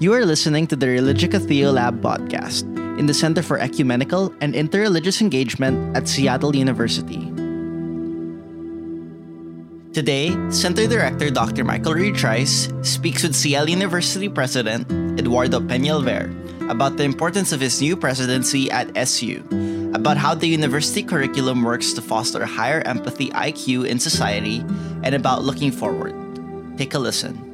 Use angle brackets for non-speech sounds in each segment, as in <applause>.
You are listening to the Religica Theolab podcast in the Center for Ecumenical and Interreligious Engagement at Seattle University. Today, Center Director Dr. Michael Reid Trice speaks with Seattle University President Eduardo Peñalver about the importance of his new presidency at SU, about how the university curriculum works to foster higher empathy IQ in society, and about looking forward. Take a listen.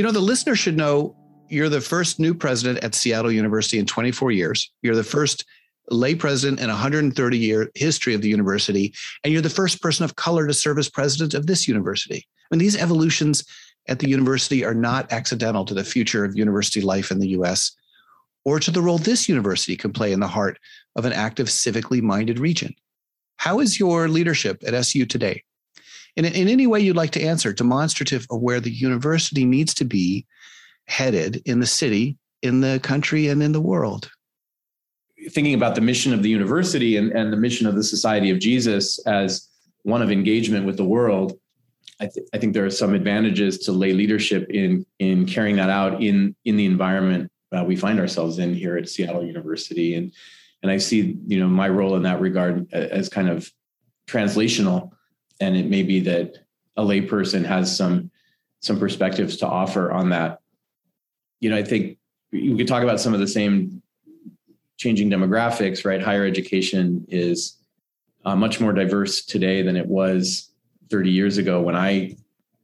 You know, the listener should know you're the first new president at Seattle University in 24 years. You're the first lay president in 130 year history of the university, and you're the first person of color to serve as president of this university. I mean, these evolutions at the university are not accidental to the future of university life in the US or to the role this university can play in the heart of an active, civically minded region. How is your leadership at SU today? In, in any way you'd like to answer, demonstrative of where the university needs to be headed in the city, in the country, and in the world. Thinking about the mission of the university and, and the mission of the Society of Jesus as one of engagement with the world, I, th- I think there are some advantages to lay leadership in in carrying that out in in the environment uh, we find ourselves in here at Seattle University, and and I see you know my role in that regard as kind of translational and it may be that a layperson has some some perspectives to offer on that. You know, I think we could talk about some of the same changing demographics, right? Higher education is uh, much more diverse today than it was 30 years ago when I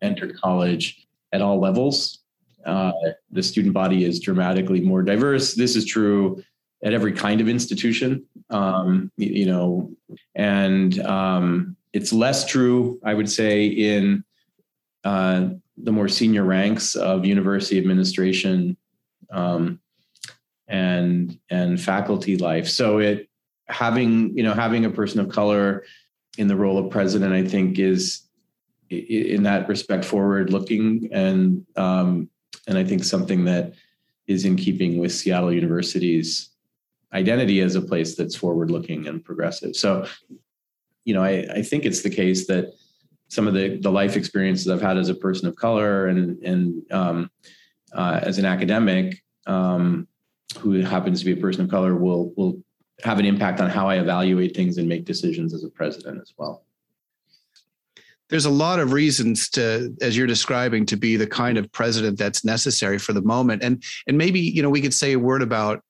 entered college at all levels. Uh, the student body is dramatically more diverse. This is true at every kind of institution, um, you know, and um, it's less true, I would say, in uh, the more senior ranks of university administration um, and and faculty life. So it having you know having a person of color in the role of president, I think, is in that respect forward looking and um, and I think something that is in keeping with Seattle University's identity as a place that's forward looking and progressive. So you know, I, I think it's the case that some of the, the life experiences I've had as a person of color and, and um, uh, as an academic um, who happens to be a person of color will, will have an impact on how I evaluate things and make decisions as a president as well. There's a lot of reasons to, as you're describing, to be the kind of president that's necessary for the moment. And and maybe, you know, we could say a word about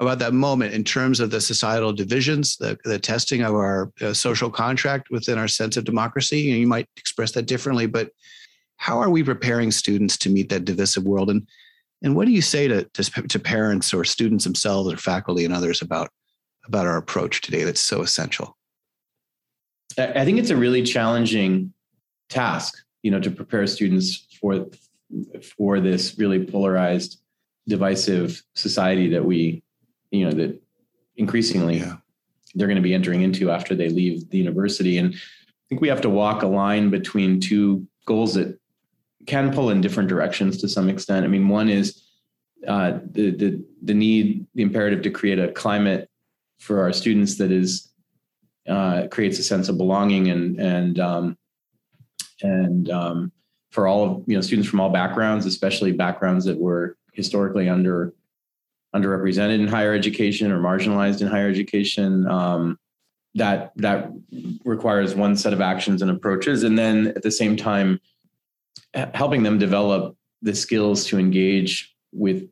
about that moment in terms of the societal divisions, the, the testing of our uh, social contract within our sense of democracy. And you might express that differently, but how are we preparing students to meet that divisive world? And and what do you say to, to, to parents or students themselves or faculty and others about about our approach today that's so essential? I think it's a really challenging task, you know, to prepare students for for this really polarized, divisive society that we you know that increasingly yeah. they're going to be entering into after they leave the university and i think we have to walk a line between two goals that can pull in different directions to some extent i mean one is uh, the, the the need the imperative to create a climate for our students that is uh, creates a sense of belonging and and um, and um, for all of you know students from all backgrounds, especially backgrounds that were historically under underrepresented in higher education or marginalized in higher education. Um, that that requires one set of actions and approaches, and then at the same time, helping them develop the skills to engage with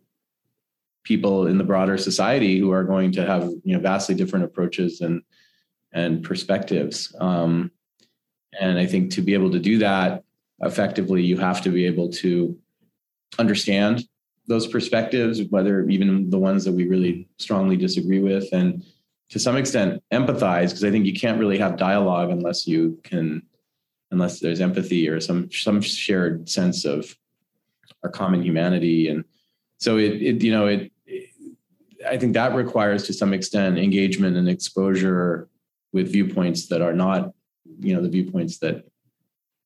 people in the broader society who are going to have you know vastly different approaches and and perspectives. Um, and I think to be able to do that effectively, you have to be able to understand those perspectives, whether even the ones that we really strongly disagree with, and to some extent empathize, because I think you can't really have dialogue unless you can, unless there's empathy or some some shared sense of our common humanity. And so it, it you know, it, it I think that requires to some extent engagement and exposure with viewpoints that are not, you know, the viewpoints that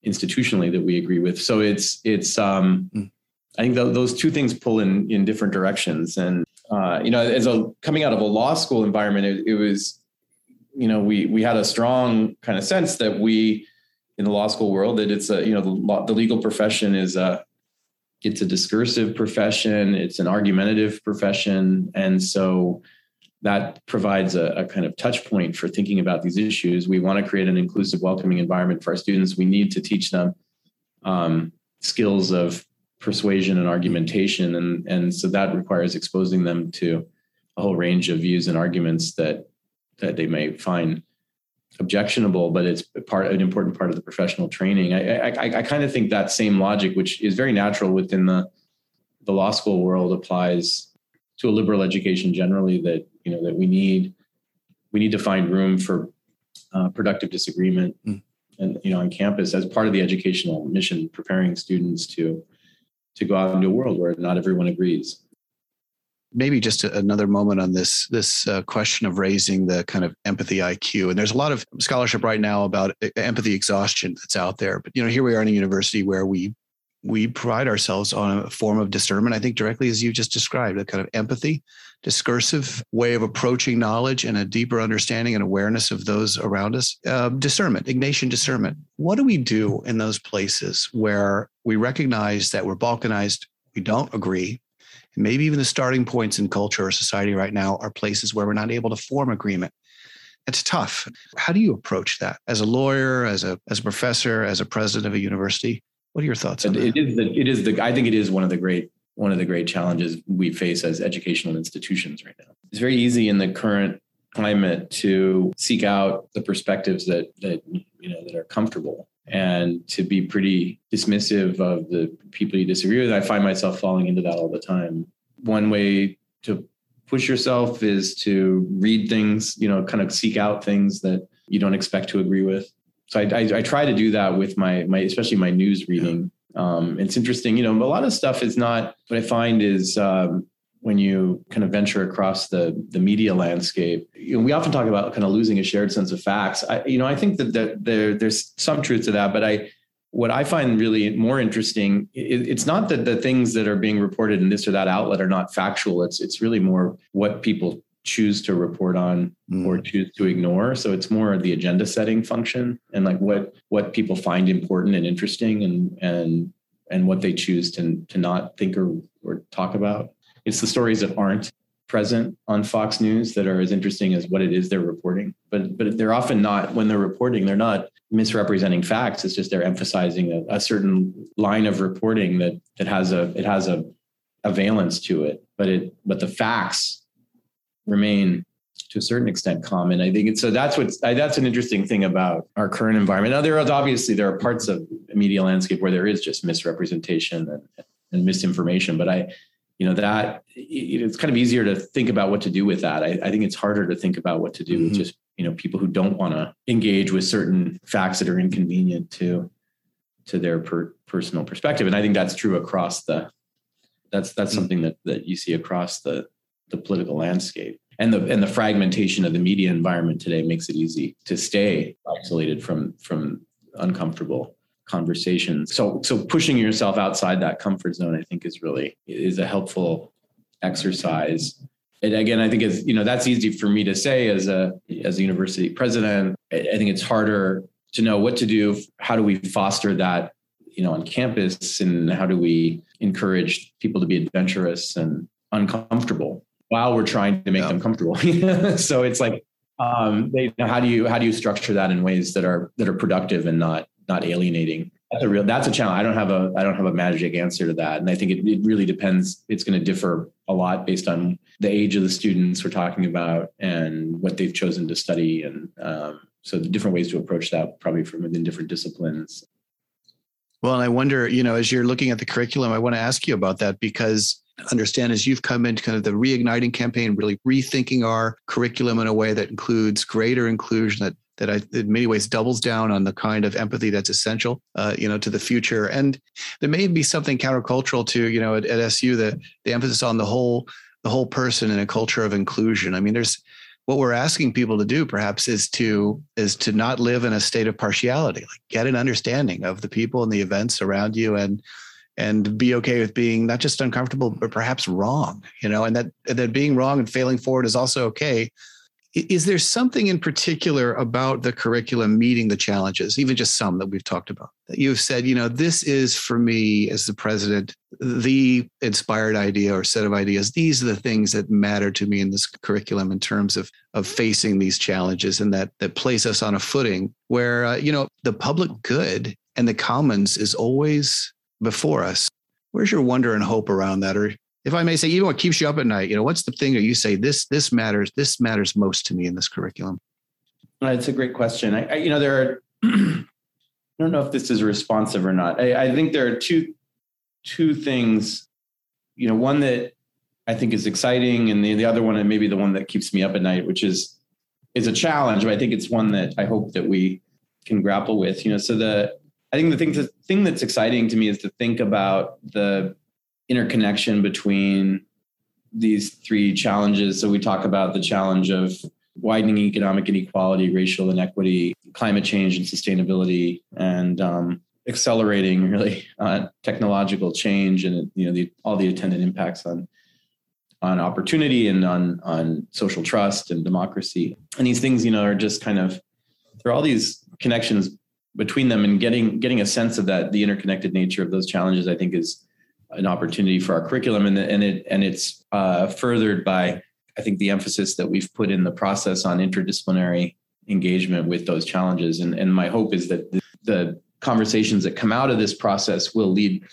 institutionally that we agree with. So it's it's um mm I think th- those two things pull in in different directions. And uh, you know, as a coming out of a law school environment, it, it was you know, we we had a strong kind of sense that we in the law school world that it's a you know the, law, the legal profession is a it's a discursive profession, it's an argumentative profession, and so that provides a, a, kind of touch point for thinking about these issues. We want to create an inclusive, welcoming environment for our students. We need to teach them um, skills of persuasion and argumentation, and and so that requires exposing them to a whole range of views and arguments that that they may find objectionable, but it's part an important part of the professional training. I I, I kind of think that same logic, which is very natural within the the law school world, applies to a liberal education generally. That you know that we need we need to find room for uh, productive disagreement, mm. and you know on campus as part of the educational mission, preparing students to to go out into a world where not everyone agrees maybe just a, another moment on this this uh, question of raising the kind of empathy IQ. And there's a lot of scholarship right now about empathy exhaustion that's out there. But you know, here we are in a university where we we pride ourselves on a form of discernment. I think directly as you just described, a kind of empathy, discursive way of approaching knowledge and a deeper understanding and awareness of those around us. Uh, discernment, Ignatian discernment. What do we do in those places where we recognize that we're balkanized, we don't agree, and maybe even the starting points in culture or society right now are places where we're not able to form agreement. It's tough. How do you approach that as a lawyer, as a as a professor, as a president of a university? What are your thoughts on it? It is the it is the I think it is one of the great one of the great challenges we face as educational institutions right now. It's very easy in the current climate to seek out the perspectives that that you know that are comfortable and to be pretty dismissive of the people you disagree with. I find myself falling into that all the time. One way to push yourself is to read things, you know, kind of seek out things that you don't expect to agree with. So I, I, I try to do that with my my especially my news reading. Um, it's interesting, you know, a lot of stuff is not. What I find is um, when you kind of venture across the the media landscape. You know, we often talk about kind of losing a shared sense of facts. I, you know, I think that, that there there's some truth to that, but I what I find really more interesting, it, it's not that the things that are being reported in this or that outlet are not factual. It's it's really more what people choose to report on mm. or choose to ignore. So it's more the agenda setting function and like what what people find important and interesting and and and what they choose to to not think or or talk about. It's the stories that aren't present on Fox News that are as interesting as what it is they're reporting. But but they're often not when they're reporting, they're not misrepresenting facts. It's just they're emphasizing a, a certain line of reporting that that has a it has a, a valence to it. But it but the facts remain to a certain extent common. I think it's so that's what's that's an interesting thing about our current environment. Now there is obviously there are parts of the media landscape where there is just misrepresentation and, and misinformation, but I you know that it's kind of easier to think about what to do with that I, I think it's harder to think about what to do mm-hmm. with just you know people who don't want to engage with certain facts that are inconvenient to to their per, personal perspective and i think that's true across the that's that's mm-hmm. something that that you see across the the political landscape and the and the fragmentation of the media environment today makes it easy to stay isolated from from uncomfortable conversations. So so pushing yourself outside that comfort zone, I think, is really is a helpful exercise. And again, I think it's you know that's easy for me to say as a as a university president. I think it's harder to know what to do. How do we foster that you know on campus, and how do we encourage people to be adventurous and uncomfortable while we're trying to make yeah. them comfortable? <laughs> so it's like um, they, how do you how do you structure that in ways that are that are productive and not not alienating? That's a real that's a challenge. I don't have a i don't have a magic answer to that. And i think it, it really depends. It's going to differ a lot based on the age of the students we're talking about and what they've chosen to study and um, so the different ways to approach that probably from within different disciplines. Well and i wonder you know as you're looking at the curriculum i want to ask you about that because understand as you've come into kind of the reigniting campaign really rethinking our curriculum in a way that includes greater inclusion that that I, in many ways doubles down on the kind of empathy that's essential, uh, you know, to the future. And there may be something countercultural to, you know, at, at SU that the emphasis on the whole, the whole person in a culture of inclusion. I mean, there's what we're asking people to do, perhaps, is to is to not live in a state of partiality. Like get an understanding of the people and the events around you, and and be okay with being not just uncomfortable, but perhaps wrong. You know, and that that being wrong and failing forward is also okay is there something in particular about the curriculum meeting the challenges, even just some that we've talked about, that you've said, you know, this is for me as the president, the inspired idea or set of ideas. These are the things that matter to me in this curriculum in terms of of facing these challenges and that that place us on a footing where, uh, you know, the public good and the commons is always before us. Where's your wonder and hope around that? Or if I may say, even what keeps you up at night, you know, what's the thing that you say this this matters, this matters most to me in this curriculum? Uh, it's a great question. I, I you know, there are. <clears throat> I don't know if this is responsive or not. I, I think there are two two things. You know, one that I think is exciting, and the, the other one, and maybe the one that keeps me up at night, which is is a challenge. But I think it's one that I hope that we can grapple with. You know, so the I think the thing the thing that's exciting to me is to think about the interconnection between these three challenges. So we talk about the challenge of widening economic inequality, racial inequity, climate change and sustainability, and um, accelerating really uh, technological change and you know the, all the attendant impacts on on opportunity and on on social trust and democracy. And these things, you know, are just kind of there are all these connections between them and getting getting a sense of that the interconnected nature of those challenges i think is an opportunity for our curriculum. And, and it and it's uh, furthered by i think the emphasis that we've put in the process on interdisciplinary engagement with those challenges. And and my hope is that the, the conversations that come out of this process will lead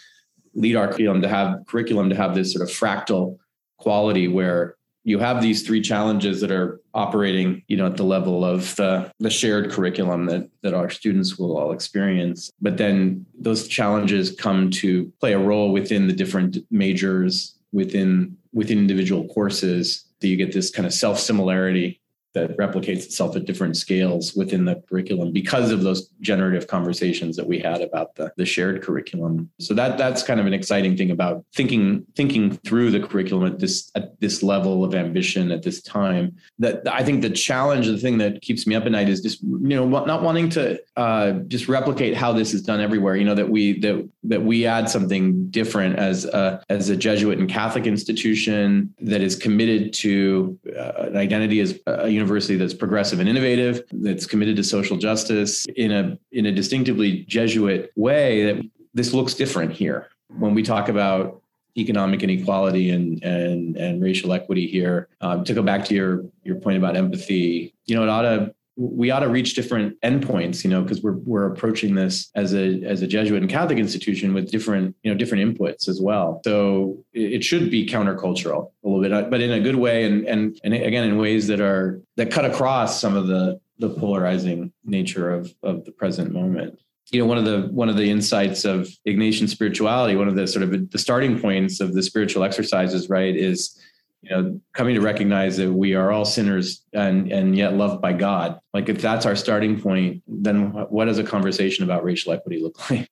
lead our curriculum to have curriculum to have this sort of fractal quality where you have these three challenges that are operating you know at the level of the, the shared curriculum that that our students will all experience. But then those challenges come to play a role within the different majors within within individual courses so you get this kind of self similarity that replicates itself at different scales within the curriculum because of those generative conversations that we had about the, the shared curriculum. So that that's kind of an exciting thing about thinking thinking through the curriculum at this at this level of ambition at this time. That I think the challenge, the thing that keeps me up at night is just you know not wanting to uh, just replicate how this is done everywhere. You know that we that that we add something different as a as a Jesuit and Catholic institution that is committed to uh, an identity as a university that's progressive and innovative, that's committed to social justice in a in a distinctively Jesuit way. That this looks different here when we talk about economic inequality and and and racial equity here. Um, to go back to your your point about empathy, you know, it ought to we ought to reach different endpoints, you know, because we're we're approaching this as a as a Jesuit and Catholic institution with different you know different inputs as well. So it should be countercultural a little bit, uh, but in a good way, and and and again in ways that are that cut across some of the the polarizing nature of of the present moment. You know, one of the one of the insights of Ignatian spirituality, one of the sort of the starting points of the spiritual exercises, right, is you know coming to recognize that we are all sinners and and yet loved by god. Like if that's our starting point then what does a conversation about racial equity look <laughs> like?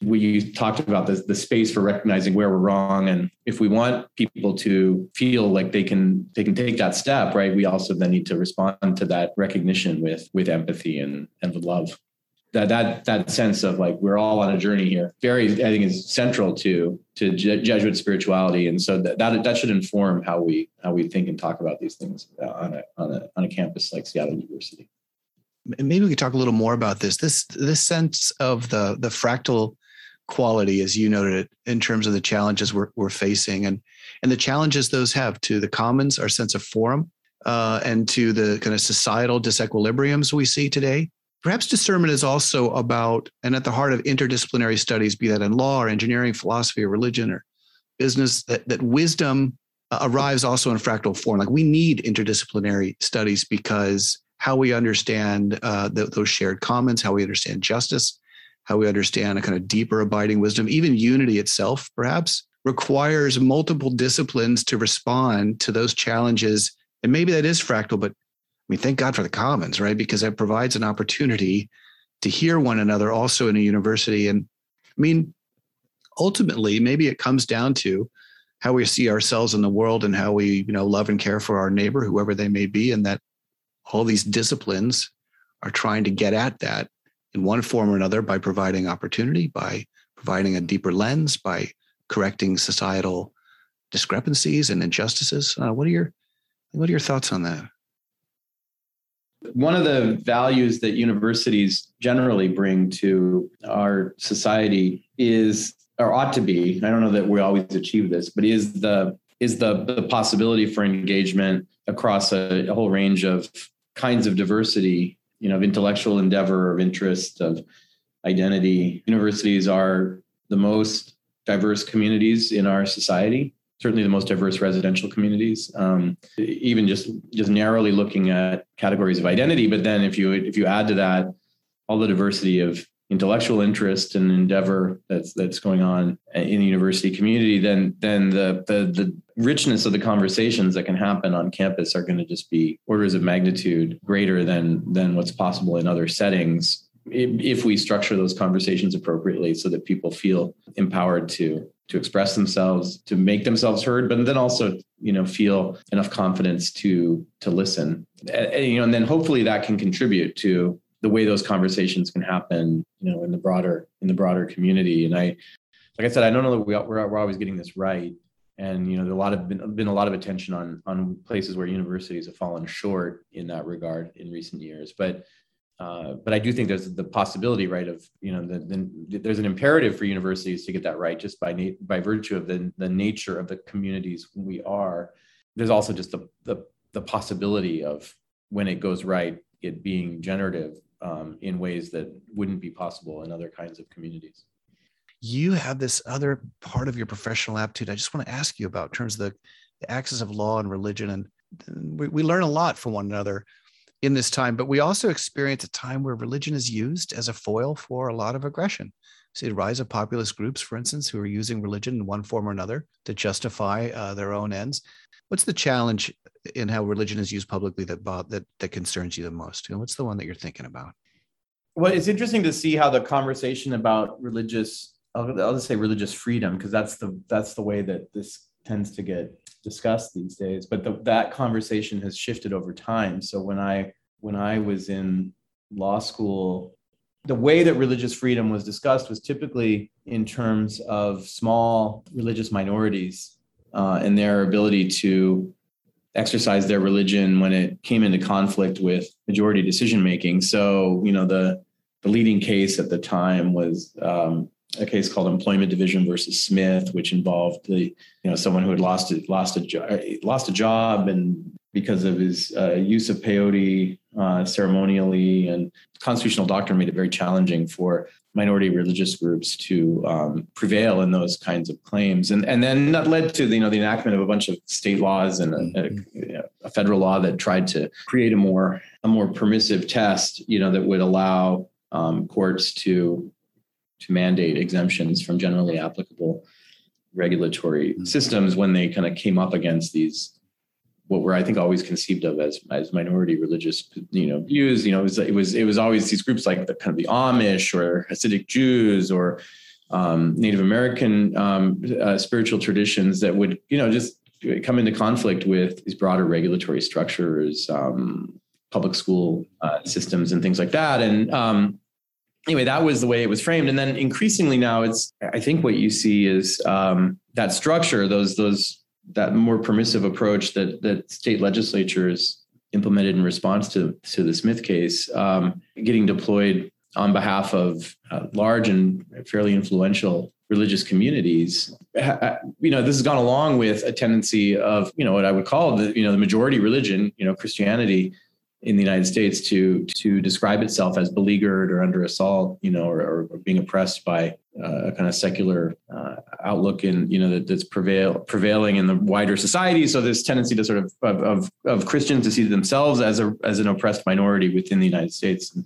We talked about the, the space for recognizing where we're wrong and if we want people to feel like they can they can take that step right we also then need to respond to that recognition with with empathy and and with love that that that sense of like we're all on a journey here. Very i think is central to to jesuit spirituality. And so that that, that should inform how we how we think and talk about these things uh, on a on a on a campus like seattle university. Maybe we could talk a little more about this. This this sense of the the fractal quality as you noted it in terms of the challenges we're, we're facing and and the challenges those have to the commons our sense of forum uh, and to the kind of societal disequilibriums we see today Perhaps discernment is also about and at the heart of interdisciplinary studies, be that in law or engineering, philosophy or religion or business, that, that wisdom uh, arrives also in fractal form. Like we need interdisciplinary studies because how we understand uh, the, those shared commons, how we understand justice, how we understand a kind of deeper abiding wisdom, even unity itself, perhaps requires multiple disciplines to respond to those challenges. And maybe that is fractal, but Mean, thank God for the commons, right? Because that provides an opportunity to hear one another also in a university. And I mean, ultimately, maybe it comes down to how we see ourselves in the world and how we, you know, love and care for our neighbor, whoever they may be, and that all these disciplines are trying to get at that in one form or another by providing opportunity, by providing a deeper lens, by correcting societal discrepancies and injustices. Uh, what are your what are your thoughts on that? One of the values that universities generally bring to our society is, or ought to be, I don't know that we always achieve this, but is the is the, the possibility for engagement across a, a whole range of kinds of diversity, you know, of intellectual endeavor, of interest, of identity. Universities are the most diverse communities in our society certainly the most diverse residential communities. Um, even just just narrowly looking at categories of identity, but then if you if you add to that all the diversity of intellectual interest and endeavor that's that's going on in the university community, then then the the the richness of the conversations that can happen on campus are going to just be orders of magnitude greater than than what's possible in other settings if we structure those conversations appropriately so that people feel empowered to to express themselves to make themselves heard but then also you know feel enough confidence to to listen. And, you know and then hopefully that can contribute to the way those conversations can happen you know in the broader in the broader community. And i like i said i don't know that we, we're, we're always getting this right. And you know there's a lot of been, been a lot of attention on on places where universities have fallen short in that regard in recent years. But uh, but I do think there's the possibility, right, of you know, the, the, there's an imperative for universities to get that right, just by na- by virtue of the the nature of the communities we are. There's also just the the, the possibility of when it goes right, it being generative um, in ways that wouldn't be possible in other kinds of communities. You have this other part of your professional aptitude. I just want to ask you about in terms of the, the axis of law and religion, and we, we learn a lot from one another in this time, but we also experience a time where religion is used as a foil for a lot of aggression. See the rise of populist groups, for instance, who are using religion in one form or another to justify uh, their own ends. What's the challenge in how religion is used publicly that that that concerns you the most? Know, what's the one that you're thinking about? Well, it's interesting to see how the conversation about religious I'll, I'll just say religious freedom because that's the that's the way that this tends to get discussed these days but the, that conversation has shifted over time. So when i when i was in law school the way that religious freedom was discussed was typically in terms of small religious minorities uh, and their ability to exercise their religion when it came into conflict with majority decision making so you know the the leading case at the time was um, a case called Employment Division versus Smith, which involved the you know someone who had lost a, lost a jo- lost a job and because of his uh, use of peyote uh, ceremonially and constitutional doctrine made it very challenging for minority religious groups to um, prevail in those kinds of claims. And and then that led to the, you know the enactment of a bunch of state laws and a, a, a federal law that tried to create a more a more permissive test you know that would allow um, courts to to mandate exemptions from generally applicable regulatory mm-hmm. systems when they kind of came up against these what were I think always conceived of as as minority religious you know views. You know, it was it was it was always these groups like the kind of the Amish or Hasidic Jews or um, Native American um, uh, spiritual traditions that would you know just come into conflict with these broader regulatory structures, um, public school uh, systems, and things like that. And um, anyway, that was the way it was framed. And then increasingly now, it's I think what you see is um, that structure, those those that more permissive approach that that state legislatures implemented in response to to the Smith case, um, getting deployed on behalf of uh, large and fairly influential religious communities you know this has gone along with a tendency of you know what i would call the you know the majority religion you know christianity in the United States to to describe itself as beleaguered or under assault, you know, or, or being oppressed by uh, a kind of secular uh, outlook in you know that, that's prevail prevailing in the wider society. So this tendency to sort of, of of of Christians to see themselves as a as an oppressed minority within the United States. And,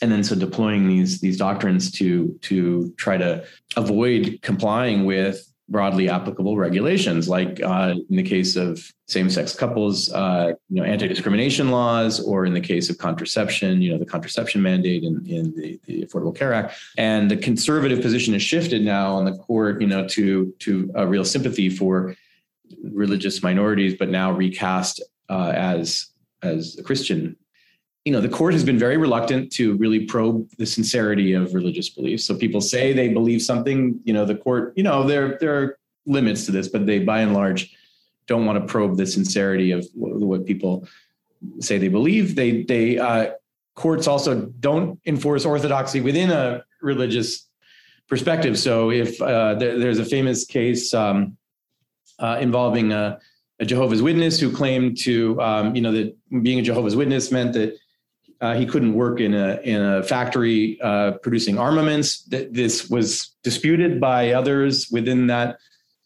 and then so deploying these these doctrines to to try to avoid complying with broadly applicable regulations, like uh, in the case of same-sex couples, uh, you know, anti-discrimination laws, or in the case of contraception, you know, the contraception mandate in, in the, the Affordable Care Act. And the conservative position has shifted now on the court, you know, to to a real sympathy for religious minorities, but now recast uh, as as a Christian you know the court has been very reluctant to really probe the sincerity of religious beliefs so people say they believe something you know the court you know there there are limits to this but they by and large don't want to probe the sincerity of what, people say they believe. They they uh, courts also don't enforce orthodoxy within a religious perspective. So if uh, there, there's a famous case um, uh, involving a, a, Jehovah's Witness who claimed to, um, you know, that being a Jehovah's Witness meant that uh, he couldn't work in a in a factory uh, producing armaments. That this was disputed by others within that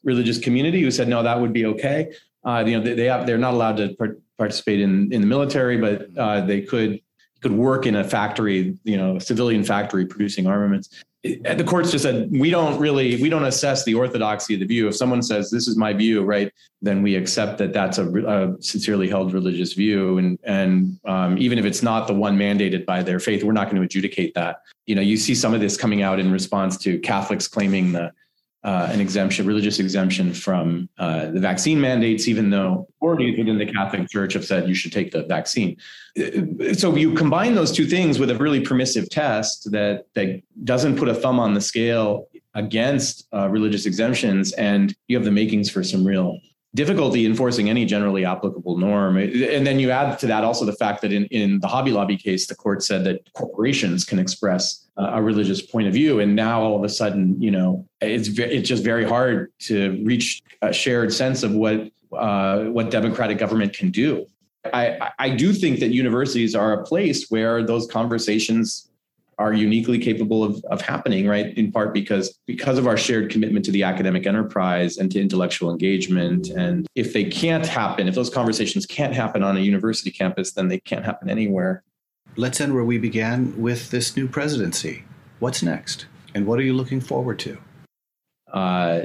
religious community who said no, that would be okay. Uh, you know, they, they have, they're not allowed to par- participate in in the military, but uh, they could could work in a factory, you know, a civilian factory producing armaments the courts just said we don't really we don't assess the orthodoxy of the view. If someone says this is my view right then we accept that that's a, a sincerely held religious view. And and um, even if it's not the one mandated by their faith we're not going to adjudicate that. You know you see some of this coming out in response to catholics claiming the uh, an exemption, religious exemption from uh, the vaccine mandates, even though authorities within the Catholic Church have said you should take the vaccine. So you combine those two things with a really permissive test that that doesn't put a thumb on the scale against uh, religious exemptions, and you have the makings for some real difficulty enforcing any generally applicable norm. And then you add to that also the fact that in, in the Hobby Lobby case, the court said that corporations can express uh, a religious point of view. And now all of a sudden, you know, it's, it's just very hard to reach a shared sense of what, uh, what democratic government can do. I, I do think that universities are a place where those conversations are uniquely capable of, of happening, right? In part because because of our shared commitment to the academic enterprise and to intellectual engagement. And if they can't happen, if those conversations can't happen on a university campus, then they can't happen anywhere. Let's end where we began with this new presidency. What's next? And what are you looking forward to? Uh,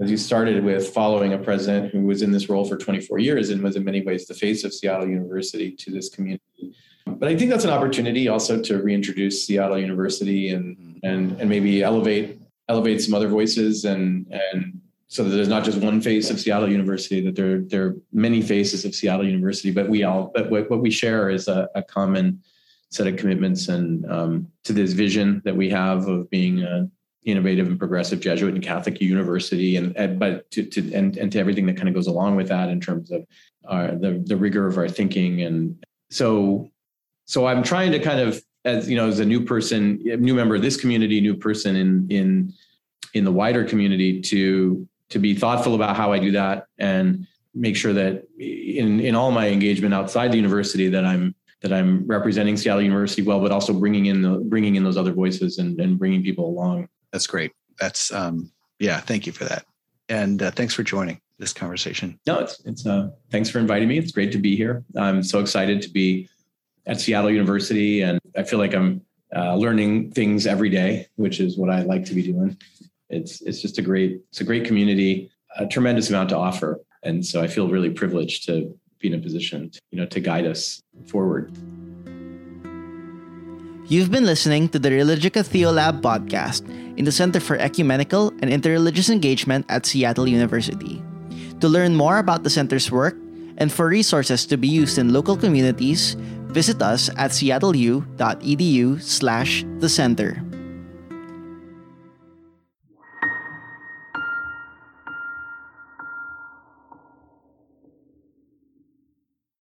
as you started with following a president who was in this role for 24 years and was in many ways the face of Seattle University to this community but I think that's an opportunity also to reintroduce Seattle University and and and maybe elevate elevate some other voices and and so that there's not just one face of Seattle University, that there there are many faces of Seattle University, but we all but what, what we share is a, a common set of commitments and um, to this vision that we have of being a innovative and progressive Jesuit and Catholic university, and, and but to, to and and to everything that kind of goes along with that in terms of our, the the rigor of our thinking and so so I'm trying to kind of, as you know, as a new person, new member of this community, new person in in in the wider community, to to be thoughtful about how I do that and make sure that in in all my engagement outside the university that I'm that I'm representing Seattle University well, but also bringing in the bringing in those other voices and and bringing people along. That's great. That's um yeah. Thank you for that, and uh, thanks for joining this conversation. No, it's it's uh thanks for inviting me. It's great to be here. I'm so excited to be at Seattle University, and I feel like I'm uh, learning things every day, which is what I like to be doing. It's it's just a great it's a great community, a tremendous amount to offer, and so I feel really privileged to be in a position, to, you know, to guide us forward. You've been listening to the Religica Theolab podcast in the Center for Ecumenical and Interreligious Engagement at Seattle University. To learn more about the center's work and for resources to be used in local communities, visit us at seattleu.edu slash the center.